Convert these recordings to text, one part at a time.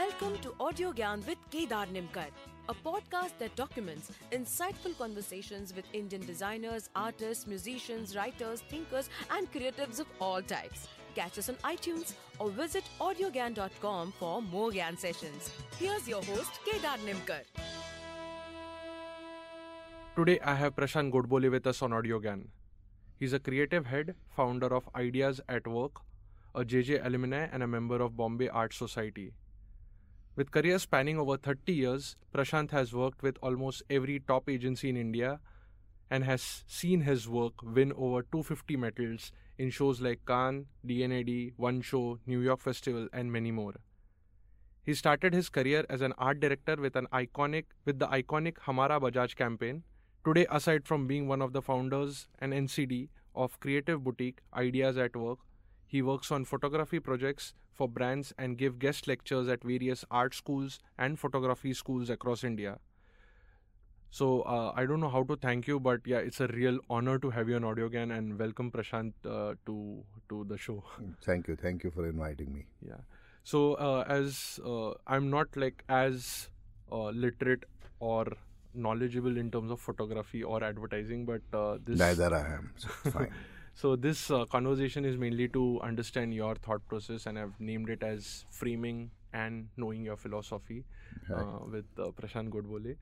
Welcome to Audio Gyan with Kedar Nimkar, a podcast that documents insightful conversations with Indian designers, artists, musicians, writers, thinkers, and creatives of all types. Catch us on iTunes or visit audiogyan.com for more Gyan sessions. Here's your host, Kedar Nimkar. Today I have Prashant Godbole with us on AudioGyan. He's a creative head, founder of Ideas at Work, a JJ alumni, and a member of Bombay Art Society. With career spanning over 30 years, Prashant has worked with almost every top agency in India and has seen his work win over 250 medals in shows like Cannes, D&AD, One Show, New York Festival, and many more. He started his career as an art director with an iconic with the iconic Hamara Bajaj campaign. Today, aside from being one of the founders and ECD of creative boutique Ideas at Work, he works on photography projects for brands and give guest lectures at various art schools and photography schools across India. So uh, I don't know how to thank you, but yeah, it's a real honor to have you on AudioGyan and welcome Prashant uh, to to the show. Thank you. Thank you for inviting me. Yeah. So uh, as uh, I'm not like as uh, literate or knowledgeable in terms of photography or advertising, but uh, this Neither I am. So fine. so this uh, conversation is mainly to understand your thought process, and I've named it as framing and knowing your philosophy Okay. uh, with uh, Prashant Godbole.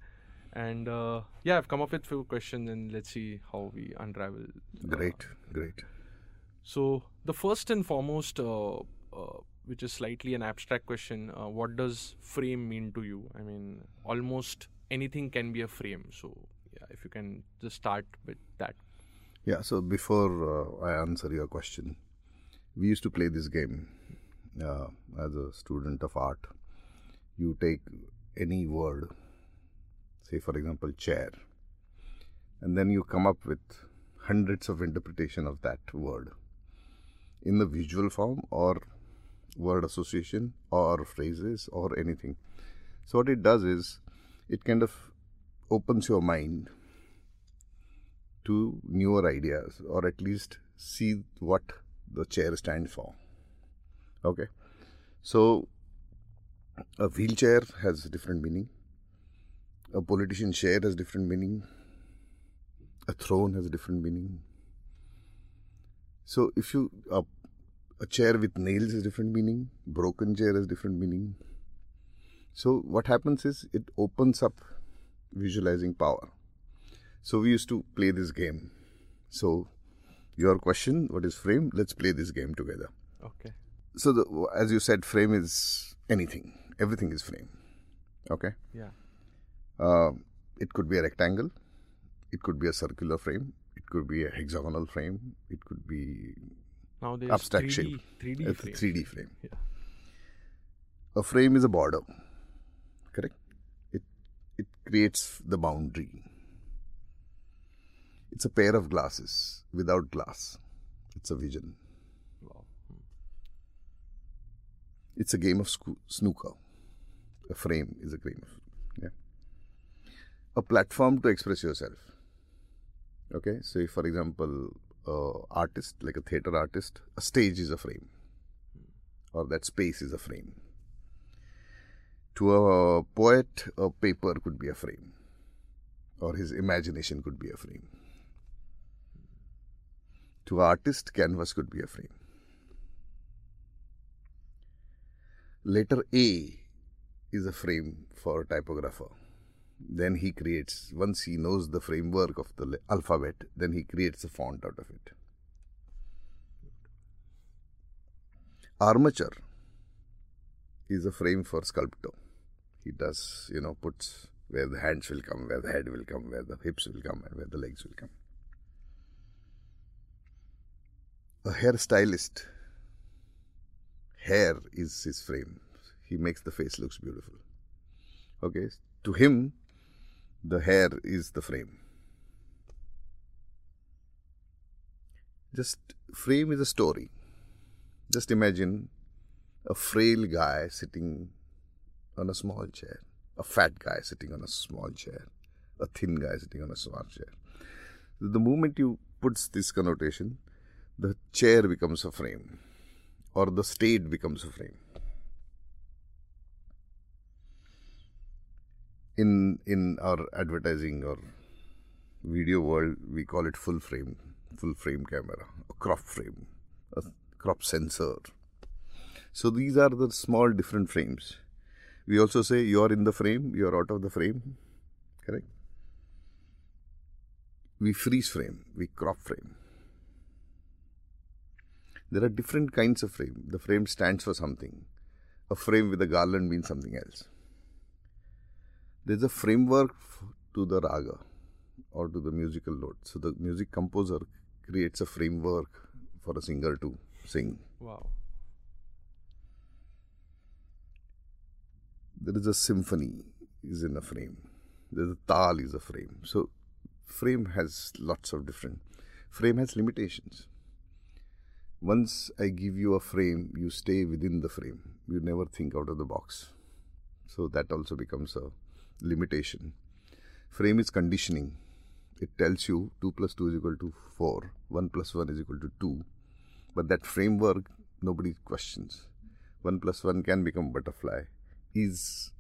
And uh, yeah, I've come up with few questions, and let's see how we unravel. uh, great, great. so the first and foremost, uh, uh, which is slightly an abstract question, uh, what does frame mean to you? I mean, almost anything can be a frame. So yeah, if you can just start with that. Yeah. So before uh, I answer your question, we used to play this game uh, as a student of art. You take any word, say for example chair, and then you come up with hundreds of interpretation of that word in the visual form or word association or phrases or anything. So what it does is it kind of opens your mind to newer ideas or at least see what the chair stands for. Okay. So a wheelchair has different meaning. A politician chair has different meaning. A throne has different meaning. So if you a, a chair with nails has different meaning, broken chair has different meaning. So what happens is it opens up visualizing power. So we used to play this game. So your question, what is frame? Let's play this game together. Okay. So the, as you said, frame is anything. Everything is frame. Okay. Yeah. Uh, it could be a rectangle. It could be a circular frame. It could be a hexagonal frame. It could be Now there's Abstract 3D, shape. 3D a frame. 3D frame. Yeah. A frame is a border. Correct. It it creates the boundary. It's a pair of glasses without glass. It's a vision. Wow. It's a game of snooker. A frame is a game of yeah. A platform to express yourself. Okay, so for example, a artist like a theater artist, a stage is a frame, or that space is a frame. To a poet, a paper could be a frame, or his imagination could be a frame. To artist, canvas could be a frame. Letter A is a frame for a typographer. Then he creates, once he knows the framework of the alphabet, then he creates a font out of it. Armature is a frame for sculptor. He does, you know, puts where the hands will come, where the head will come, where the hips will come, and where the legs will come. A hairstylist hair is his frame. He makes the face looks beautiful. Okay, to him, the hair is the frame. Just frame is a story. Just imagine a frail guy sitting on a small chair, a fat guy sitting on a small chair, a thin guy sitting on a small chair. The moment you put this connotation, the chair becomes a frame or the state becomes a frame. in in our advertising or video world, we call it full frame, full frame camera, a crop frame, a crop sensor. So these are the small different frames. We also say you are in the frame, you are out of the frame, correct? We freeze frame, we crop frame. There are different kinds of frame. The frame stands for something. A frame with a garland means something else. There's a framework to the raga or to the musical note. So the music composer creates a framework for a singer to sing. Wow. There is a symphony is in a frame. There's a tal is a frame. So frame has lots of different frame has limitations. Once I give you a frame, you stay within the frame. You never think out of the box. So that also becomes a limitation. Frame is conditioning. It tells you 2 plus 2 is equal to 4, 1 plus 1 is equal to 2. But that framework, nobody questions. 1 plus 1 can become butterfly. Is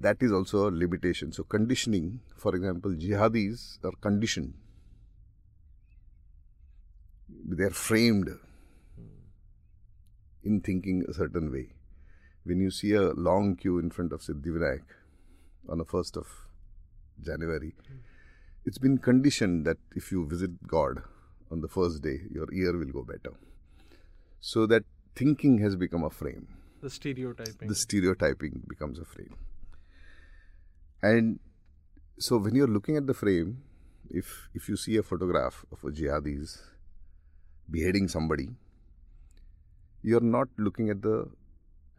that is also a limitation. So conditioning, for example, jihadis are conditioned. They are framed hmm. in thinking a certain way. When you see a long queue in front of Siddhivinayak on the 1st of January, hmm. it's been conditioned that if you visit God on the first day, your year will go better. So that thinking has become a frame. The stereotyping. The stereotyping becomes a frame. And so when you're looking at the frame, if if you see a photograph of a jihadis beheading somebody, you're not looking at the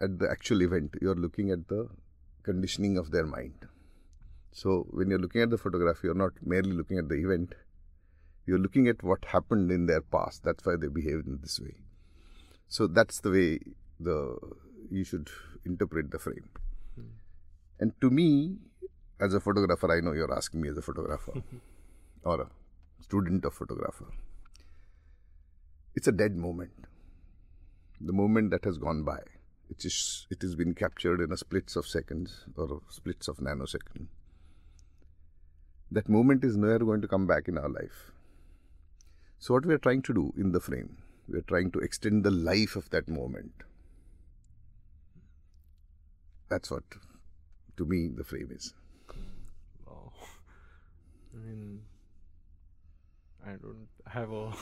at the actual event. You're looking at the conditioning of their mind. So when you're looking at the photograph, you're not merely looking at the event. You're looking at what happened in their past. That's why they behaved in this way. So that's the way the you should interpret the frame. Hmm. And to me, as a photographer, I know you're asking me as a photographer or a student of photographer. It's a dead moment. The moment that has gone by. It is it has been captured in a splits of seconds or splits of nanosecond. That moment is never going to come back in our life. So what we are trying to do in the frame, we are trying to extend the life of that moment. That's what to me the frame is. Wow. I mean, I don't have a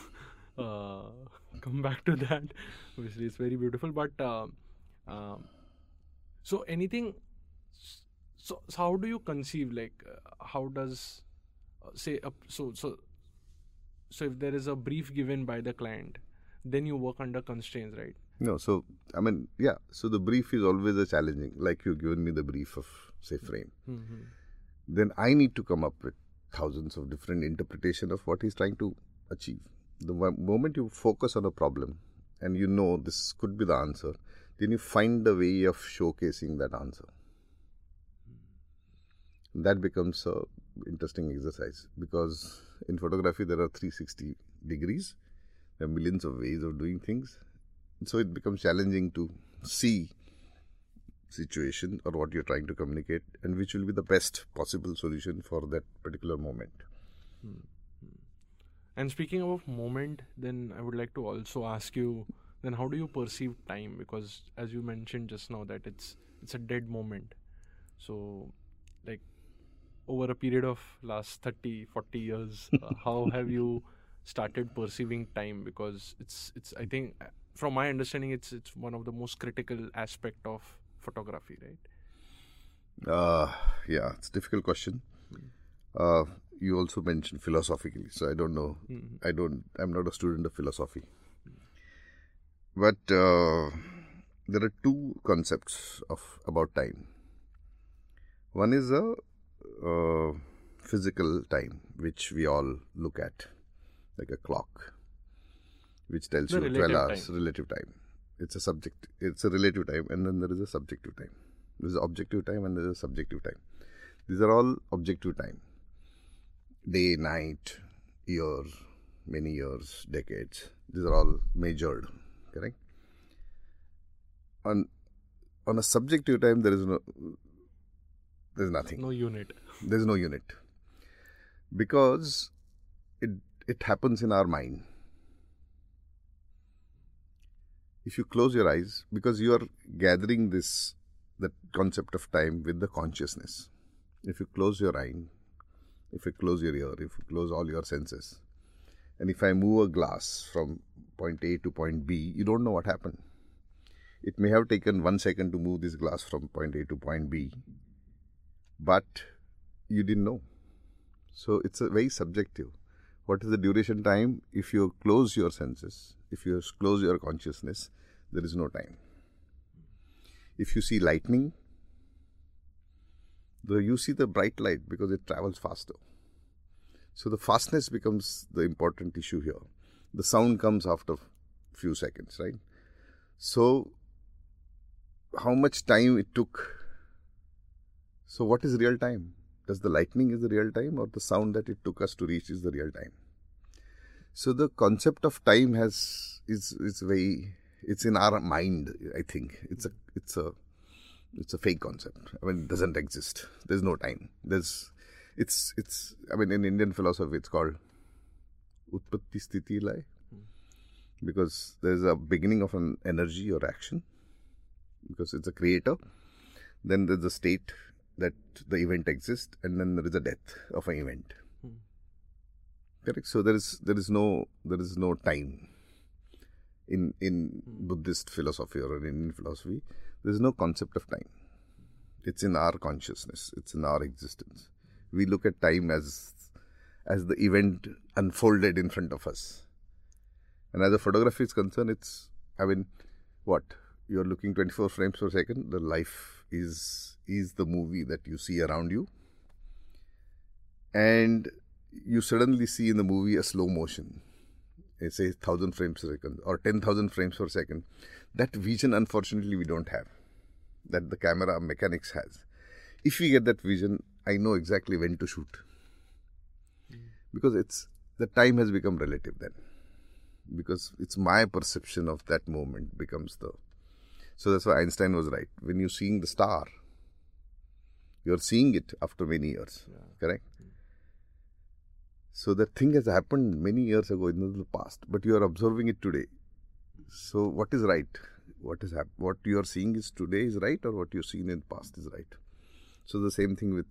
come back to that. Obviously, it's very beautiful, but um, um, so anything. So, so how do you conceive? Like, uh, how does uh, say uh, so so so if there is a brief given by the client, then you work under constraints, right? No, so I mean, yeah. So the brief is always a challenging. Like you've given me the brief of say frame, Mm-hmm. then I need to come up with thousands of different interpretation of what he's trying to achieve. The moment you focus on a problem and you know this could be the answer, then you find a way of showcasing that answer. That becomes a interesting exercise because in photography there are 360 degrees. There are millions of ways of doing things. So it becomes challenging to see situation or what you're trying to communicate and which will be the best possible solution for that particular moment. Hmm. And speaking of moment, then I would like to also ask you then how do you perceive time? Because as you mentioned just now that it's it's a dead moment. So like over a period of last 30 40 years uh, how have you started perceiving time because it's it's i think uh, from my understanding it's it's one of the most critical aspect of photography right Uh, yeah, it's a difficult question. Uh, you also mentioned philosophically, so I don't know. Mhm. I don't. I'm not a student of philosophy, but uh, there are two concepts of about time. One is a uh, physical time, which we all look at, like a clock, which tells The you 12 hours, time. relative time. It's a subject. It's a relative time, and then there is a subjective time. There's objective time and there's a subjective time. These are all objective time. Day, night, year, many years, decades. These are all measured, correct? On on a subjective time, there is no there's nothing. No unit. There's no unit. Because it it happens in our mind. If you close your eyes, because you are gathering this that concept of time with the consciousness. If you close your eye, if you close your ear, if you close all your senses, and if I move a glass from point A to point B, you don't know what happened. It may have taken one second to move this glass from point A to point B, but you didn't know. So it's very subjective. What is the duration time? If you close your senses, if you close your consciousness, there is no time. If you see lightning, the, you see the bright light because it travels faster. So the fastness becomes the important issue here. The sound comes after few seconds, right? So how much time it took. So what is real time? Does the lightning is the real time or the sound that it took us to reach is the real time? So the concept of time has is is very it's in our mind. I think it's a it's a it's a fake concept. I mean, it doesn't exist. There's no time. There's it's it's I mean in Indian philosophy it's called utpatti sthiti lay because there's a beginning of an energy or action because it's a creator then there's a state that the event exists and then there is a death of an event Hmm. correct so there is there is no there is no time in in buddhist philosophy or in indian philosophy there is no concept of time. It's in our consciousness. It's in our existence. We look at time as as the event unfolded in front of us. And as a photography is concerned it's i mean what? You're looking 24 frames per second. The life is is the movie that you see around you. And you suddenly see in the movie a slow motion it says 1000 frames per second or 10000 frames per second. That vision unfortunately we don't have that the camera mechanics has. If we get that vision i know exactly when to shoot. Because it's the time has become relative then. Because it's my perception of that moment becomes the so that's why einstein was right. When you're seeing the star you're seeing it after many years correct hmm. So that thing has happened many years ago in the past but you are observing it today. So what is right? What is hap- what you are seeing is today is right or what you've seen in the past is right? So the same thing with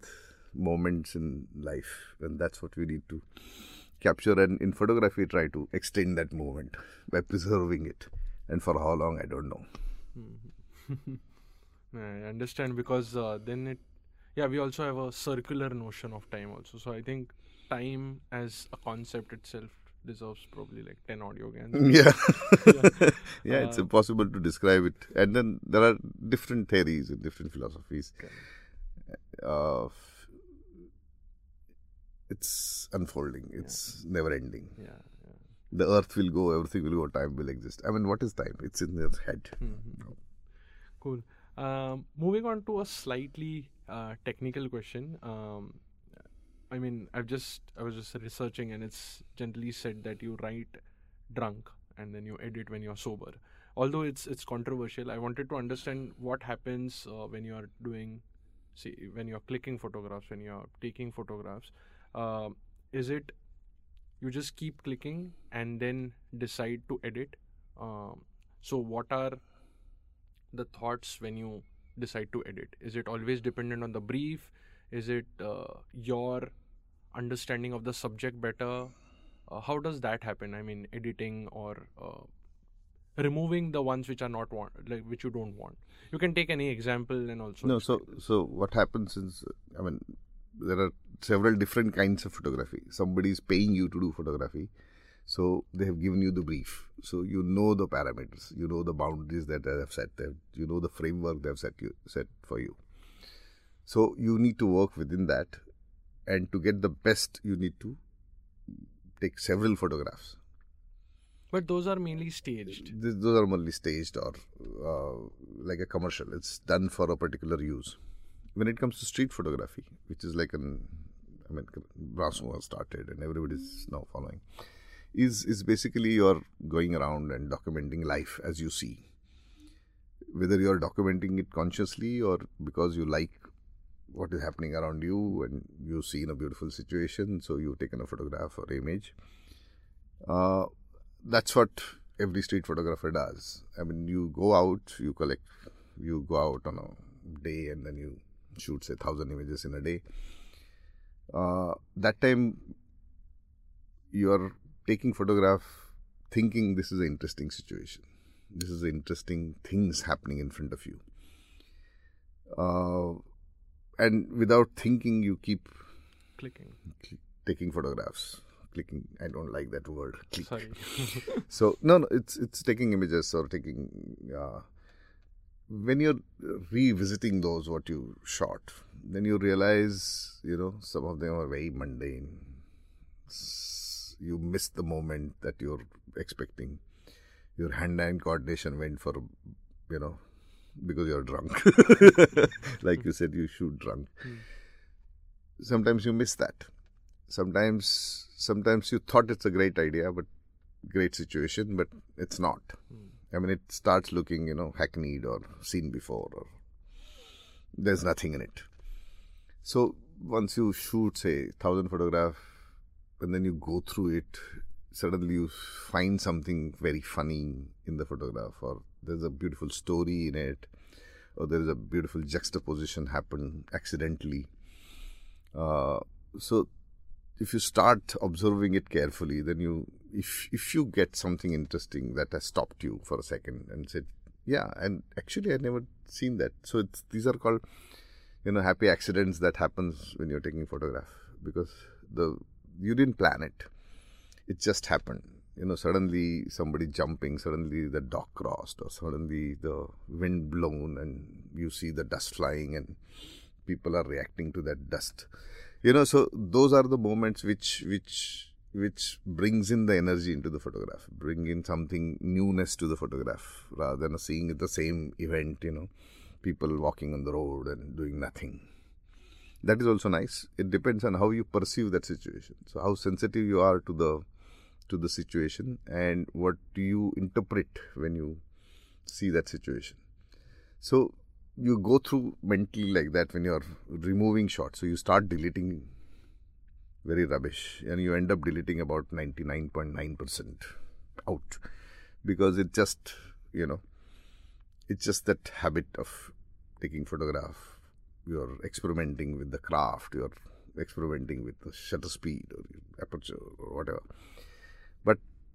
moments in life and that's what we need to capture and in photography try to extend that moment by preserving it. And for how long i don't know. I understand because uh, then it, yeah, we also have a circular notion of time also. So I think time as a concept itself deserves probably like 10 Audio Gyans. yeah Yeah. yeah it's Uh, impossible to describe it and then there are different theories and different philosophies uh, it's unfolding it's never ending Yeah, yeah. the earth will go everything will go time will exist i mean what is time it's in your head Mhm. Cool. Um, moving on to a slightly uh, technical question. Um, I mean, I've just I was just researching, and it's generally said that you write drunk and then you edit when you're sober. Although it's it's controversial, I wanted to understand what happens uh, when you are doing, see, when you're clicking photographs, when you're taking photographs. Um is it you just keep clicking and then decide to edit? Um, so what are the thoughts when you decide to edit is it always dependent on the brief is it uh, your understanding of the subject better uh, how does that happen? I mean editing or uh, removing the ones which are not want like which you don't want. You can take any example and also no so so what happens is i mean there are several different kinds of photography. Somebody is paying you to do photography so they have given you the brief. So you know the parameters you know the boundaries that they have set there you know the framework they have set you set for you. So you need to work within that and to get the best you need to take several photographs but those are mainly staged Th- those are only staged or uh, like a commercial. It's done for a particular use. When it comes to street photography, which is like an, I mean, Brasmo has started and everybody's now following, is is basically you're going around and documenting life as you see. Whether you're documenting it consciously or because you like what is happening around you and you see in a beautiful situation so you've taken a photograph or image. Uh, that's what every street photographer does. I mean you go out you collect you go out on a day and then you shoot say thousand images in a day. Uh, that time you are taking photograph thinking this is an interesting situation. This is interesting things happening in front of you. Uh, and without thinking you keep Clicking. taking photographs clicking i don't like that word click. Sorry. so no no it's it's taking images or taking uh, when you're revisiting those what you shot then you realize you know some of them are very mundane you miss the moment that you're expecting your hand-eye coordination went for you know because you're drunk. Like you said you shoot drunk. Hmm. Sometimes you miss that. Sometimes sometimes you thought it's a great idea but great situation but it's not. Hmm. I mean it starts looking you know hackneyed or seen before or there's nothing in it. So once you shoot say 1000 photograph and then you go through it suddenly you find something very funny in the photograph or there's a beautiful story in it or there is a beautiful juxtaposition happen accidentally. Uh, so if you start observing it carefully then you if if you get something interesting that has stopped you for a second and said yeah and actually i never seen that. So it's these are called you know happy accidents that happens when you're taking photograph because the you didn't plan it. It just happened you know suddenly somebody jumping suddenly the dog crossed or suddenly the wind blown and you see the dust flying and people are reacting to that dust. You know so those are the moments which which which brings in the energy into the photograph bring in something newness to the photograph rather than seeing the same event you know people walking on the road and doing nothing. That is also nice. It depends on how you perceive that situation. So how sensitive you are to the to the situation and what do you interpret when you see that situation. So you go through mentally like that when you're removing shots. So you start deleting very rubbish and you end up deleting about 99.9% out because it just you know it's just that habit of taking photograph. You're experimenting with the craft. You're experimenting with the shutter speed or aperture or whatever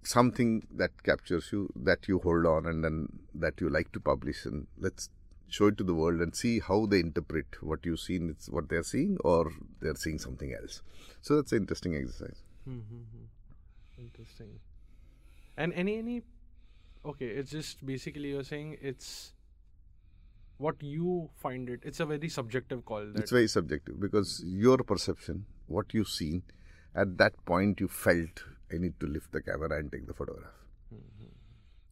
something that captures you that you hold on and then that you like to publish and let's show it to the world and see how they interpret what you've seen it's what they're seeing or they're seeing something else so that's an interesting exercise Mm-hmm. Interesting. And any any okay, it's just basically you're saying it's what you find it. It's a very subjective call. That it's very subjective because your perception what you've seen at that point you felt i need to lift the camera and take the photograph.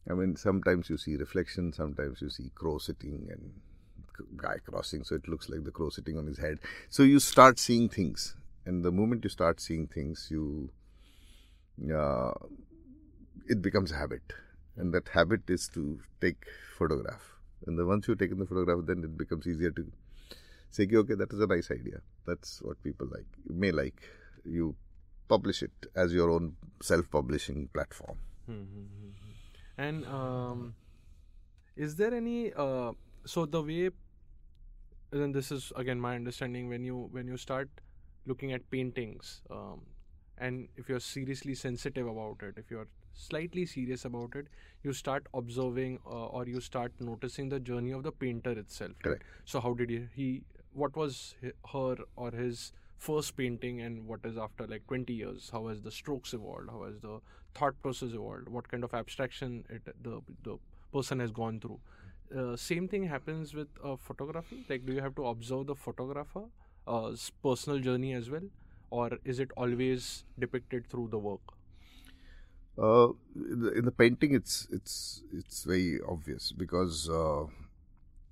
I mean sometimes you see reflection sometimes you see crow sitting and guy crossing so it looks like the crow sitting on his head. So you start seeing things and the moment you start seeing things you uh, it becomes a habit. And that habit is to take photograph. And then once you've taken the photograph then it becomes easier to say "Okay, okay that is a nice idea. That's what people like you may like. You publish it as your own self-publishing platform Mm-hmm. And um, is there any uh, so the way then this is again my understanding when you when you start looking at paintings um, and if you're seriously sensitive about it if you're slightly serious about it you start observing uh, or you start noticing the journey of the painter itself right? Correct. so how did he, he what was her or his first painting and what is after like 20 years? How has the strokes evolved? How has the thought process evolved? What kind of abstraction it the the person has gone through? Uh, same thing happens with uh, photography. Like do you have to observe the photographer uh, personal journey as well? Or is it always depicted through the work? Uh, in, the, in the painting it's it's it's very obvious because uh,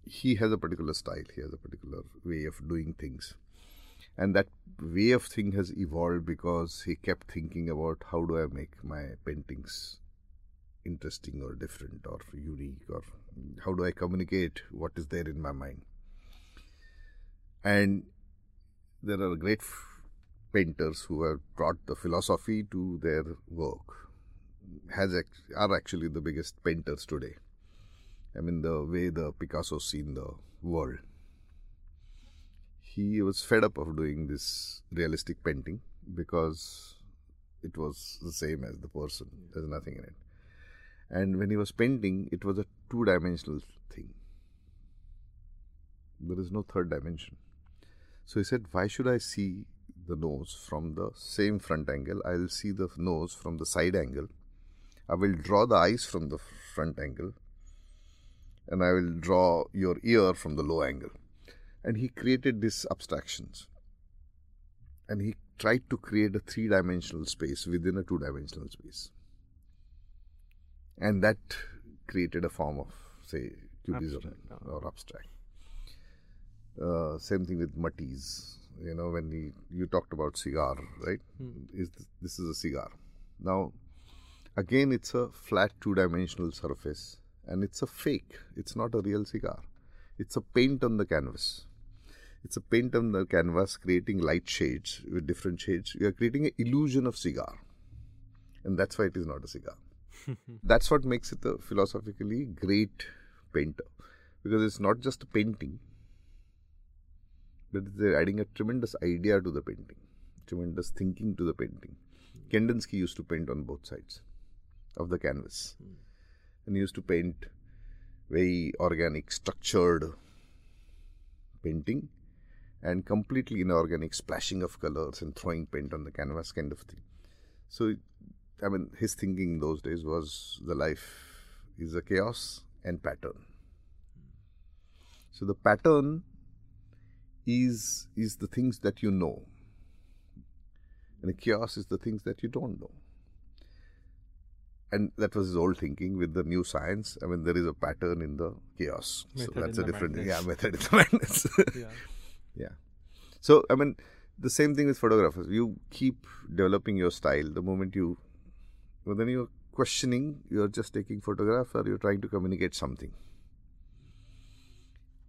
he has a particular style. He has a particular way of doing things and that way of thing has evolved because he kept thinking about how do i make my paintings interesting or different or unique or how do i communicate what is there in my mind and there are great painters who have brought the philosophy to their work. Has are actually the biggest painters today. I mean, the way the Picasso seen the world. He was fed up of doing this realistic painting because it was the same as the person. There's nothing in it. And when he was painting, it was a two dimensional thing. There is no third dimension. So he said, Why should I see the nose from the same front angle? I'll see the nose from the side angle. I will draw the eyes from the front angle. And I will draw your ear from the low angle. And he created these abstractions. And he tried to create a three dimensional space within a two dimensional space. And that created a form of, say, cubism Abstract, or abstract. Uh, same thing with Matisse. You know, when he, you talked about cigar, right? Is th- this is a cigar. Now, again, it's a flat two-dimensional surface, and it's a fake. It's not a real cigar. It's a paint on the canvas. It's a paint on the canvas, creating light shades with different shades. You are creating an illusion of cigar, and that's why it is not a cigar. that's what makes it a philosophically great painter, because it's not just a painting but they're adding a tremendous idea to the painting, tremendous thinking to the painting. Hmm. Kandinsky used to paint on both sides of the canvas, hmm. and he used to paint very organic, structured painting, and completely inorganic splashing of colors and throwing paint on the canvas kind of thing. So, I mean, his thinking in those days was the life is a chaos and pattern. So the pattern is is the things that you know and the chaos is the things that you don't know and that was his old thinking with the new science i mean there is a pattern in the chaos so that's a different madness. yeah method in the madness yeah. Yeah. So i mean the same thing with photographers. You keep developing your style. The moment you well, then you're questioning you're just taking photographs or you're trying to communicate something.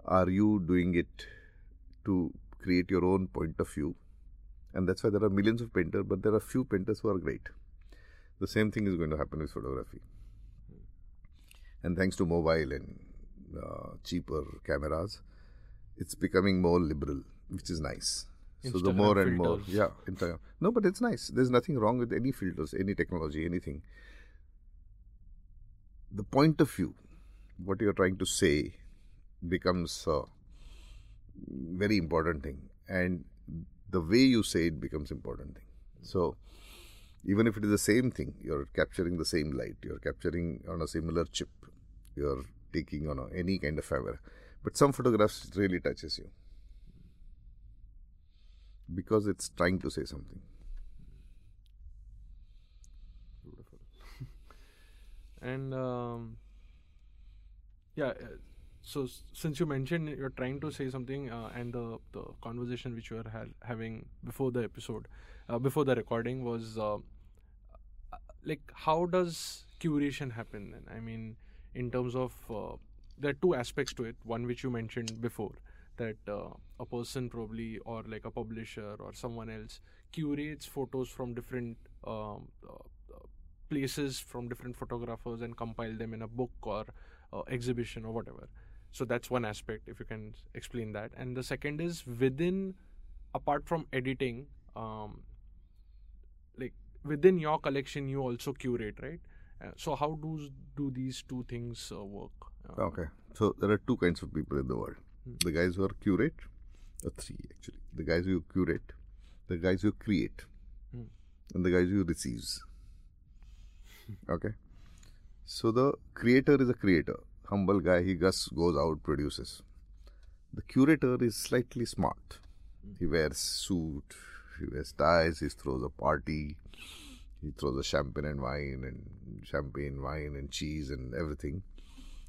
Are you doing it to create your own point of view? And that's why there are millions of painters but there are few painters who are great. The same thing is going to happen with photography. And thanks to mobile and uh, cheaper cameras it's becoming more liberal which is nice. So the more and more yeah Instagram. no but it's nice. There's nothing wrong with any filters any technology anything. The point of view what you're trying to say becomes a very important thing and the way you say it becomes important thing. So even if it is the same thing you're capturing the same light you're capturing on a similar chip you're taking on a, any kind of camera but some photographs really touches you because it's trying to say something Beautiful. and um, yeah, uh, so since you mentioned you're trying to say something, uh, and the the conversation which you were ha- having before the episode, uh, before the recording was uh, uh, like how does curation happen? Then I mean, in terms of uh, there are two aspects to it. One which you mentioned before that uh, a person probably or like a publisher or someone else curates photos from different um, uh, places from different photographers and compile them in a book or uh, exhibition or whatever. So that's one aspect if you can explain that. And the second is within apart from editing um, like within your collection you also curate right? Uh, so how do do these two things uh, work Okay. So there are two kinds of people in the world. Hmm. The guys who are curate, or three actually. The guys who curate, the guys who create, Hmm. and the guys who receives. Okay. So the creator is a creator, humble guy. He just goes out, produces. The curator is slightly smart. He wears suit, he wears ties, he throws a party, he throws a champagne and wine and champagne, wine and cheese and everything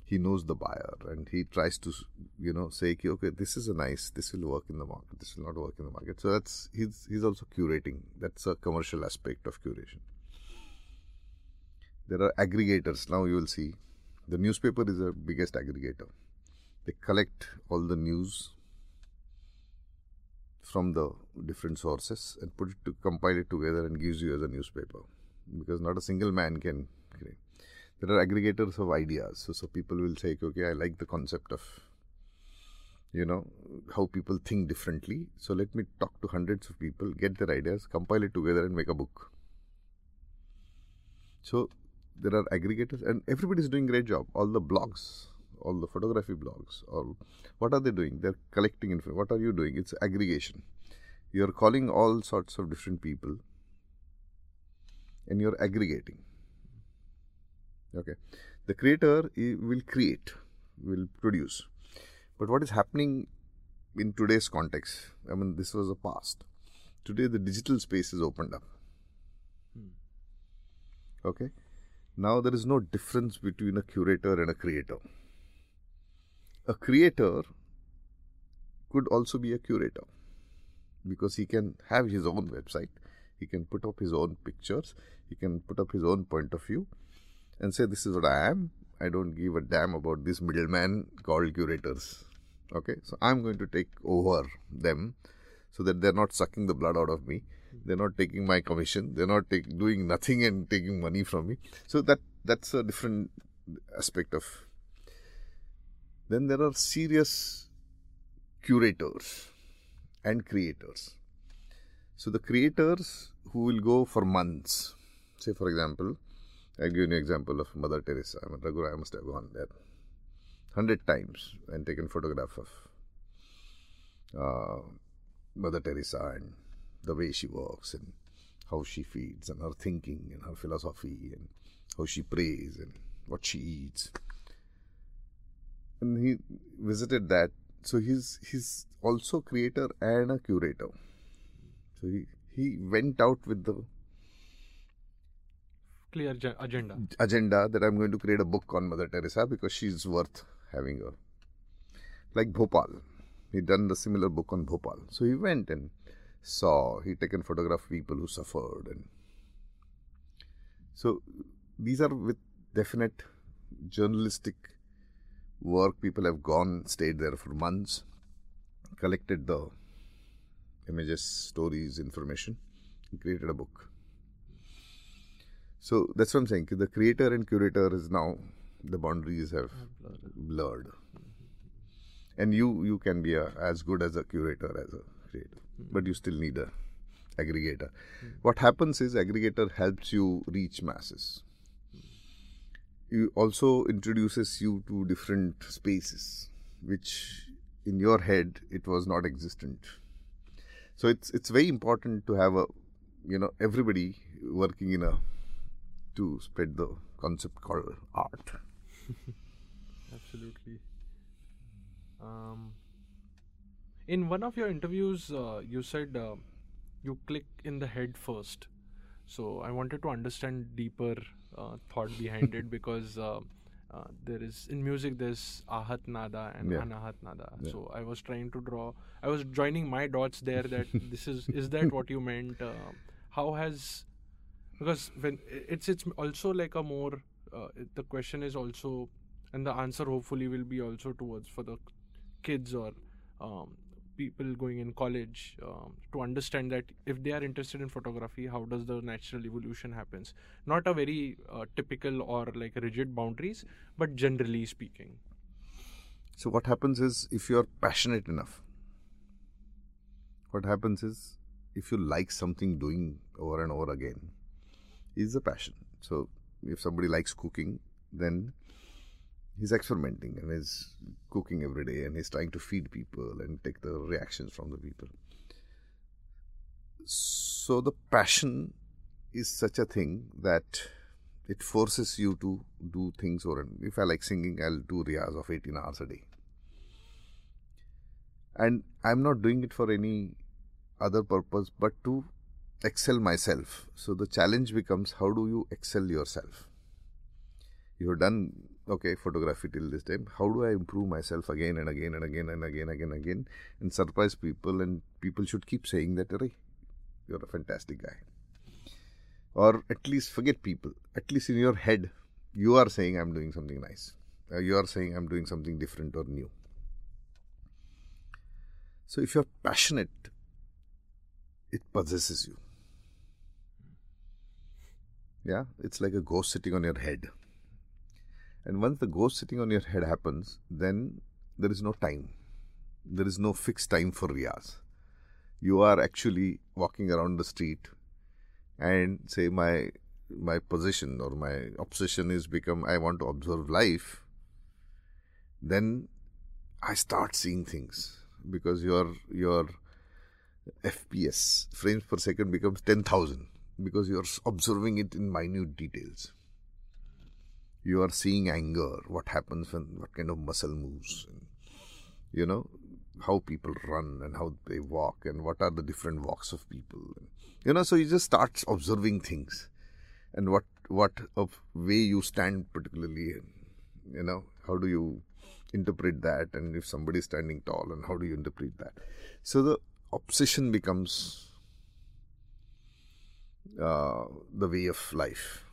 he knows the buyer and he tries to you know say "Ki, okay this is a nice this will work in the market this will not work in the market. So that's he's he's also curating. That's a commercial aspect of curation. There are aggregators. Now you will see the newspaper is the biggest aggregator. They collect all the news from the different sources and put it to compile it together and gives you as a newspaper. Because not a single man can create. There are aggregators of ideas. So, so people will say, okay, I like the concept of you know how people think differently. So let me talk to hundreds of people, get their ideas, compile it together, and make a book. So there are aggregators, and everybody is doing great job. All the blogs, all the photography blogs, all what are they doing? They're collecting info. What are you doing? It's aggregation. You're calling all sorts of different people, and you're aggregating. Okay, the creator will create, will produce but what is happening in today's context? I mean, this was a past. Today, the digital space is opened up. Hmm. Okay? Now, there is no difference between a curator and a creator. A creator could also be a curator because he can have his own website, he can put up his own pictures, he can put up his own point of view and say, This is what I am, I don't give a damn about this middleman called curators. Okay, so I'm going to take over them so that they're not sucking the blood out of me. They're not taking my commission. They're not take, doing nothing and taking money from me. So that that's a different aspect of. Then there are serious curators and creators. So the creators who will go for months, say for example, I'll give you an example of Mother Teresa. I mean, I must have gone there hundred times and taken photograph of uh, Mother Teresa and the way she walks and how she feeds and her thinking and her philosophy and how she prays and what she eats. And he visited that. So he's he's also creator and a curator. So he, he went out with the clear agenda. Agenda that I'm going to create a book on Mother Teresa because she's worth having a like Bhopal. He done the similar book on Bhopal. So he went and saw. He taken photograph of people who suffered and so these are with definite journalistic work. People have gone, stayed there for months, collected the images, stories, information, created a book. So that's what I'm saying. The creator and curator is now the boundaries have blurred. And you you can be a, as good as a curator as a creator, but you still need a aggregator. What happens is aggregator helps you reach masses. It also introduces you to different spaces, which in your head it was not existent. So it's it's very important to have a you know everybody working in a to spread the concept called art. Absolutely. Um, in one of your interviews, uh, you said uh, you click in the head first. So I wanted to understand deeper uh, thought behind it because uh, uh, there is in music there's ahat nada and yeah. anahat nada. Yeah. So I was trying to draw. I was joining my dots there. That this is is that what you meant? Uh, how has because when it's it's also like a more uh, the question is also and the answer hopefully will be also towards for the kids or um, people going in college um, to understand that if they are interested in photography how does the natural evolution happens? Not a very uh, typical or like rigid boundaries but generally speaking. So what happens is if you are passionate enough what happens is if you like something doing over and over again is a passion so if somebody likes cooking, then he's experimenting and he's cooking every day and he's trying to feed people and take the reactions from the people. So the passion is such a thing that it forces you to do things or if I like singing, I'll do riyaz of 18 hours a day. And I'm not doing it for any other purpose but to excel myself. So the challenge becomes how do you excel yourself? You have done okay photography till this time. How do I improve myself again and again and again and again and again and again and surprise people and people should keep saying that Array, you're a fantastic guy. Or at least forget people. At least in your head, you are saying I'm doing something nice. You are saying I'm doing something different or new. So if you're passionate it possesses you. Yeah, it's like a ghost sitting on your head. And once the ghost sitting on your head happens, then there is no time. There is no fixed time for Riyaz. You are actually walking around the street and say my my position or my obsession is become I want to observe life, then I start seeing things because your your FPS frames per second becomes ten thousand because you are observing it in minute details. You are seeing anger, what happens when what kind of muscle moves, and, you know how people run and how they walk and what are the different walks of people. You know, so you just start observing things and what what of way you stand particularly you know how do you interpret that and if somebody is standing tall and how do you interpret that so the obsession becomes uh, the way of life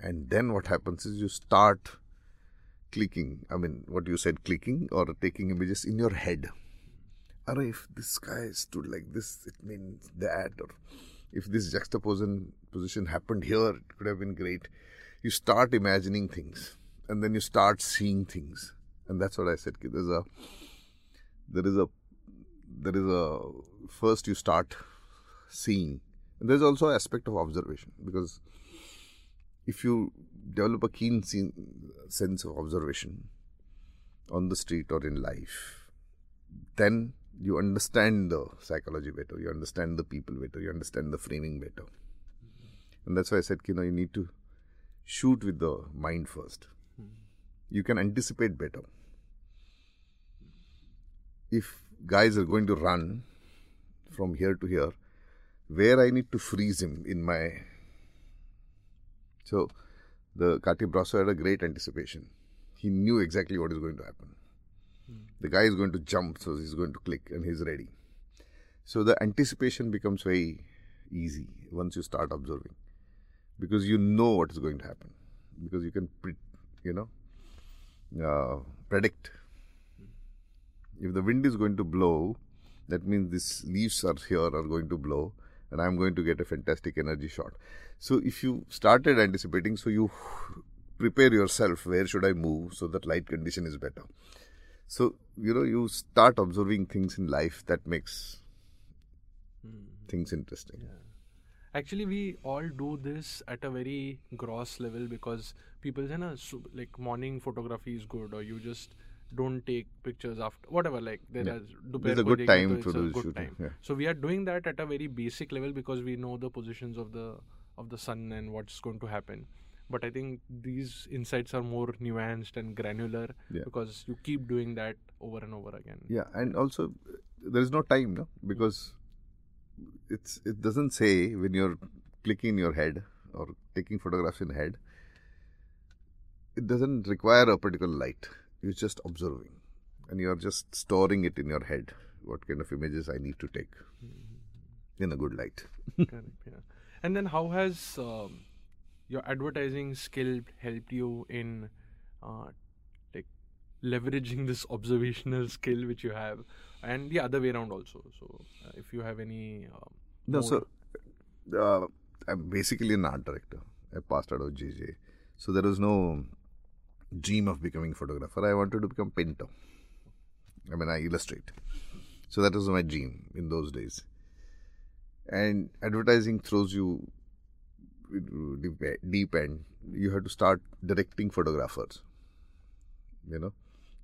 and then what happens is you start clicking i mean what you said clicking or taking images in your head or if this guy stood like this it means that or if this juxtaposition position happened here, it could have been great. You start imagining things, and then you start seeing things, and that's what I said. There's a, there is a, there is a. First, you start seeing, there's also an aspect of observation because if you develop a keen sense of observation on the street or in life, then you understand the psychology better, you understand the people better, you understand the framing better. And that's why I said, you know, you need to shoot with the mind first. Hmm. You can anticipate better. If guys are going to run from here to here, where I need to freeze him in my. So, the Cartier Bresson had a great anticipation. He knew exactly what is going to happen. The guy is going to jump, so he's going to click and he's ready. So the anticipation becomes very easy once you start observing because you know what is going to happen because you can pre- you know uh, predict if the wind is going to blow that means these leaves are here are going to blow and i'm going to get a fantastic energy shot so if you started anticipating so you prepare yourself where should i move so that light condition is better so, you know, you start observing things in life that makes mm. things interesting. Yeah. Actually, we all do this at a very gross level because people say, no, so, like morning photography is good, or you just don't take pictures after whatever. Like there yeah. is a good time to do good shooting. Yeah. So we are doing that at a very basic level because we know the positions of the of the sun and what's going to happen but I think these insights are more nuanced and granular yeah. because you keep doing that over and over again. Yeah, and also there is no time, no, because it's it doesn't say when you're clicking your head or taking photographs in head. It doesn't require a particular light. You're just observing, and you're just storing it in your head. What kind of images I need to take mm-hmm. in a good light. Correct. Yeah. And then how has um, your advertising skill helped you in uh, like leveraging this observational skill which you have and the other way around also so uh, if you have any um, no so uh, i'm basically an art director i passed out of jj so there was no dream of becoming photographer i wanted to become painter i mean i illustrate so that was my dream in those days and advertising throws you deep end, you have to start directing photographers. You know,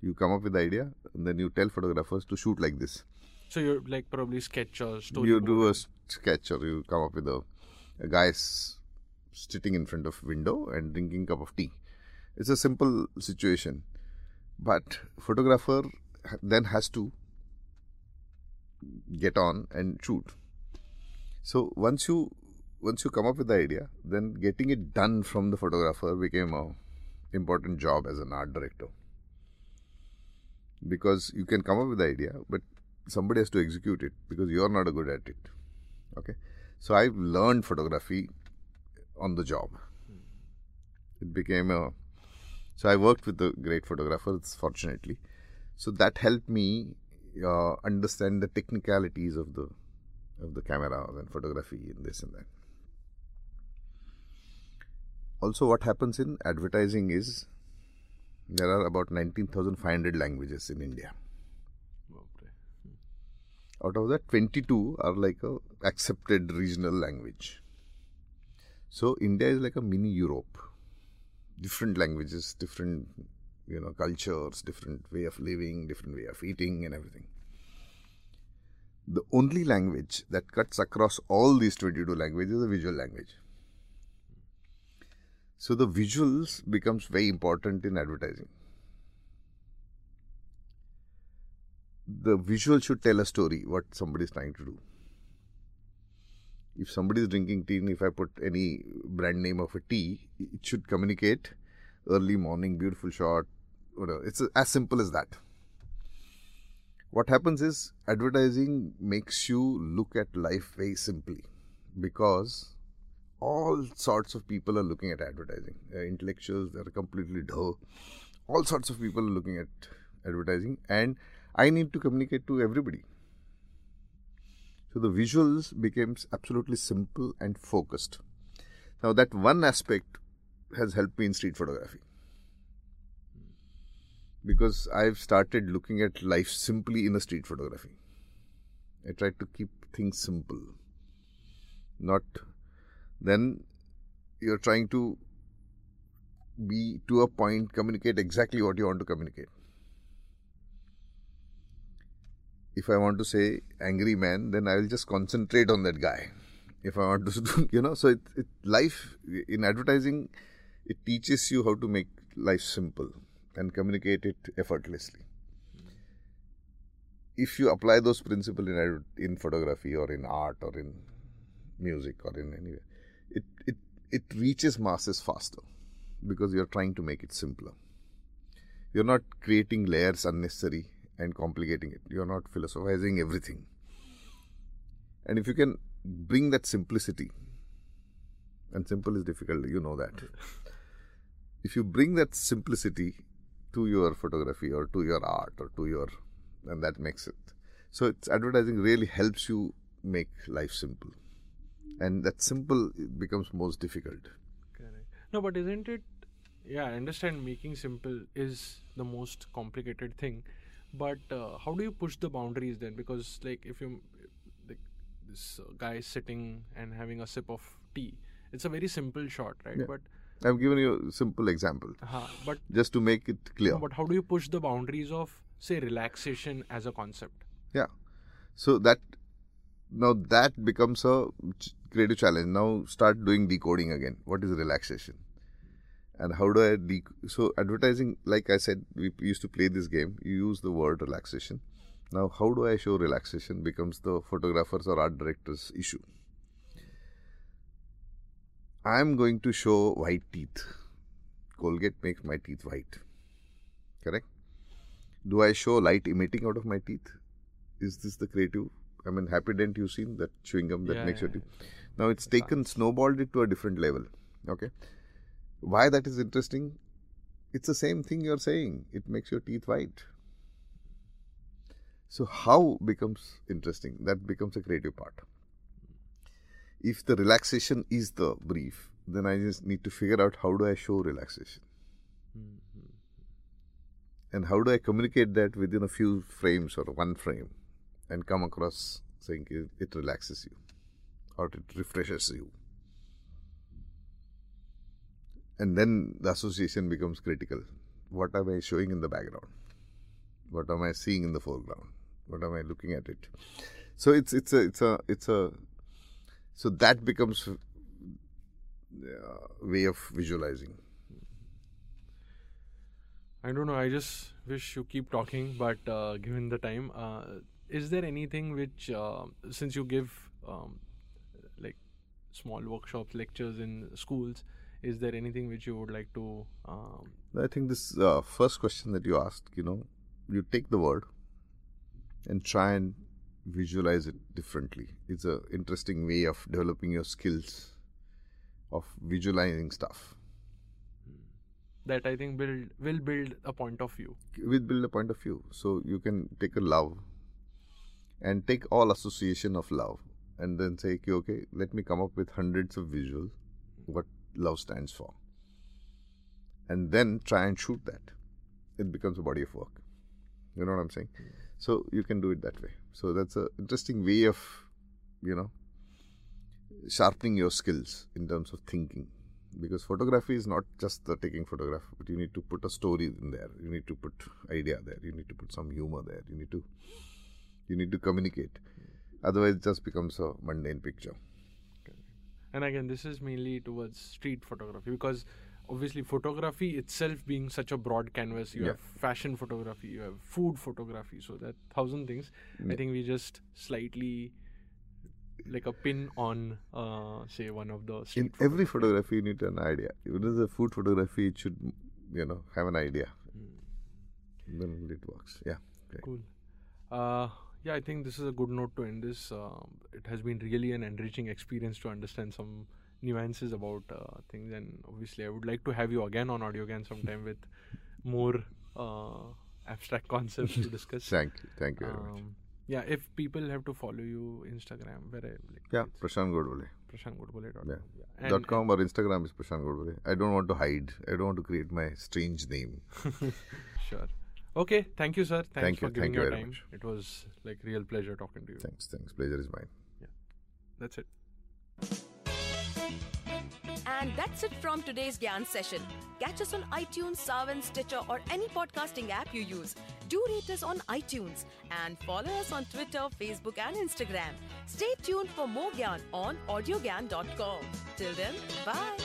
you come up with the idea, and then you tell photographers to shoot like this. So you're like probably sketch or story. You do a sketch, or you come up with a, a guy sitting in front of window and drinking cup of tea. It's a simple situation, but photographer then has to get on and shoot. So once you once you come up with the idea, then getting it done from the photographer became a important job as an art director. Because you can come up with the idea, but somebody has to execute it because you are not a good at it. Okay, so I learned photography on the job. It became a so I worked with the great photographers, fortunately. So that helped me uh, understand the technicalities of the of the cameras and photography and this and that. Also, what happens in advertising is there are about 19,500 languages in India. Out of that, 22 are like a accepted regional language. So India is like a mini Europe. Different languages, different you know cultures, different way of living, different way of eating, and everything. The only language that cuts across all these 22 languages is the visual language. So the visuals becomes very important in advertising. The visual should tell a story what somebody is trying to do. If somebody is drinking tea, and if I put any brand name of a tea, it should communicate early morning, beautiful shot, whatever. It's as simple as that. What happens is advertising makes you look at life very simply because all sorts of people are looking at advertising. They're intellectuals, they're completely dull. All sorts of people are looking at advertising, and I need to communicate to everybody. So the visuals becomes absolutely simple and focused. Now that one aspect has helped me in street photography because I've started looking at life simply in a street photography. I try to keep things simple, not then you're trying to be to a point communicate exactly what you want to communicate if i want to say angry man then i will just concentrate on that guy. If i want to you know so it, it life in advertising it teaches you how to make life simple and communicate it effortlessly. If you apply those principles in in photography or in art or in music or in anywhere it, it, it reaches masses faster because you're trying to make it simpler. You're not creating layers unnecessary and complicating it. You're not philosophizing everything. And if you can bring that simplicity, and simple is difficult, you know that. If you bring that simplicity to your photography or to your art or to your, and that makes it. So it's advertising really helps you make life simple and that simple becomes most difficult correct no but isn't it yeah i understand making simple is the most complicated thing but uh, how do you push the boundaries then because like if you like this uh, guy sitting and having a sip of tea it's a very simple shot right yeah. but i've given you a simple example uh, but just to make it clear no, but how do you push the boundaries of say relaxation as a concept yeah so that now that becomes a creative challenge. Now start doing decoding again. What is relaxation? And how do I de- so advertising? Like I said, we used to play this game. You use the word relaxation. Now, how do I show relaxation becomes the photographer's or art director's issue. I am going to show white teeth. Colgate makes my teeth white. Correct? Do I show light emitting out of my teeth? Is this the creative? I mean, Happy Dent, you've seen that chewing gum that yeah, makes yeah, your teeth. Now it's taken, snowballed it to a different level. Okay. Why that is interesting? It's the same thing you're saying. It makes your teeth white. So, how becomes interesting? That becomes a creative part. If the relaxation is the brief, then I just need to figure out how do I show relaxation. Mm-hmm. And how do I communicate that within a few frames or one frame and come across saying it, it relaxes you or it refreshes you. And then the association becomes critical. What am I showing in the background? What am I seeing in the foreground? What am I looking at it? So it's it's a it's a it's a so that becomes a way of visualizing. I don't know. I just wish you keep talking, but uh, given the time, uh, is there anything which, uh, since you give um, small workshops, lectures in schools. Is there anything which you would like to? Um, I think this uh, first question that you asked, you know, you take the word and try and visualize it differently. It's an interesting way of developing your skills of visualizing stuff. That I think build will build a point of view. Will build a point of view. So you can take a love and take all association of love and then say, okay, okay, let me come up with hundreds of visuals, what love stands for, and then try and shoot that. It becomes a body of work. You know what I'm saying? So you can do it that way. So that's an interesting way of, you know, sharpening your skills in terms of thinking. Because photography is not just the taking photograph, but you need to put a story in there. You need to put idea there. You need to put some humor there. You need to you need to communicate. Otherwise, it just becomes a mundane picture. And again, this is mainly towards street photography because obviously photography itself being such a broad canvas you Yeah. have fashion photography you have food photography so that thousand things i think we just slightly like a pin on uh, say one of the street In every photography, you need an idea. Even as a food photography, it should, you know, have an idea. Then it works. Yeah. Okay. cool uh, yeah i think this is a good note to end this um, it has been really an enriching experience to understand some nuances about uh, things and obviously i would like to have you again on AudioGyan sometime with more uh, abstract concepts to discuss Thank you. Thank you very much. Um, yeah, if people have to follow you Instagram, where I, like Yeah, Prashant Godbole. prashantgodbole.com. Yeah. Yeah. And, Dot com or Instagram is Prashant Godbole. I don't want to hide. I don't want to create my strange name. sure. Okay, thank you, sir. Thanks Thank for you, giving thank you your very time. much. It was like real pleasure talking to you. Thanks. Thanks. Pleasure is mine. Yeah, That's it. And that's it from today's Gyan session. Catch us on iTunes, Saavn, Stitcher, or any podcasting app you use. Do rate us on iTunes and follow us on Twitter, Facebook, and Instagram. Stay tuned for more Gyan on audiogyan.com. Till then, bye.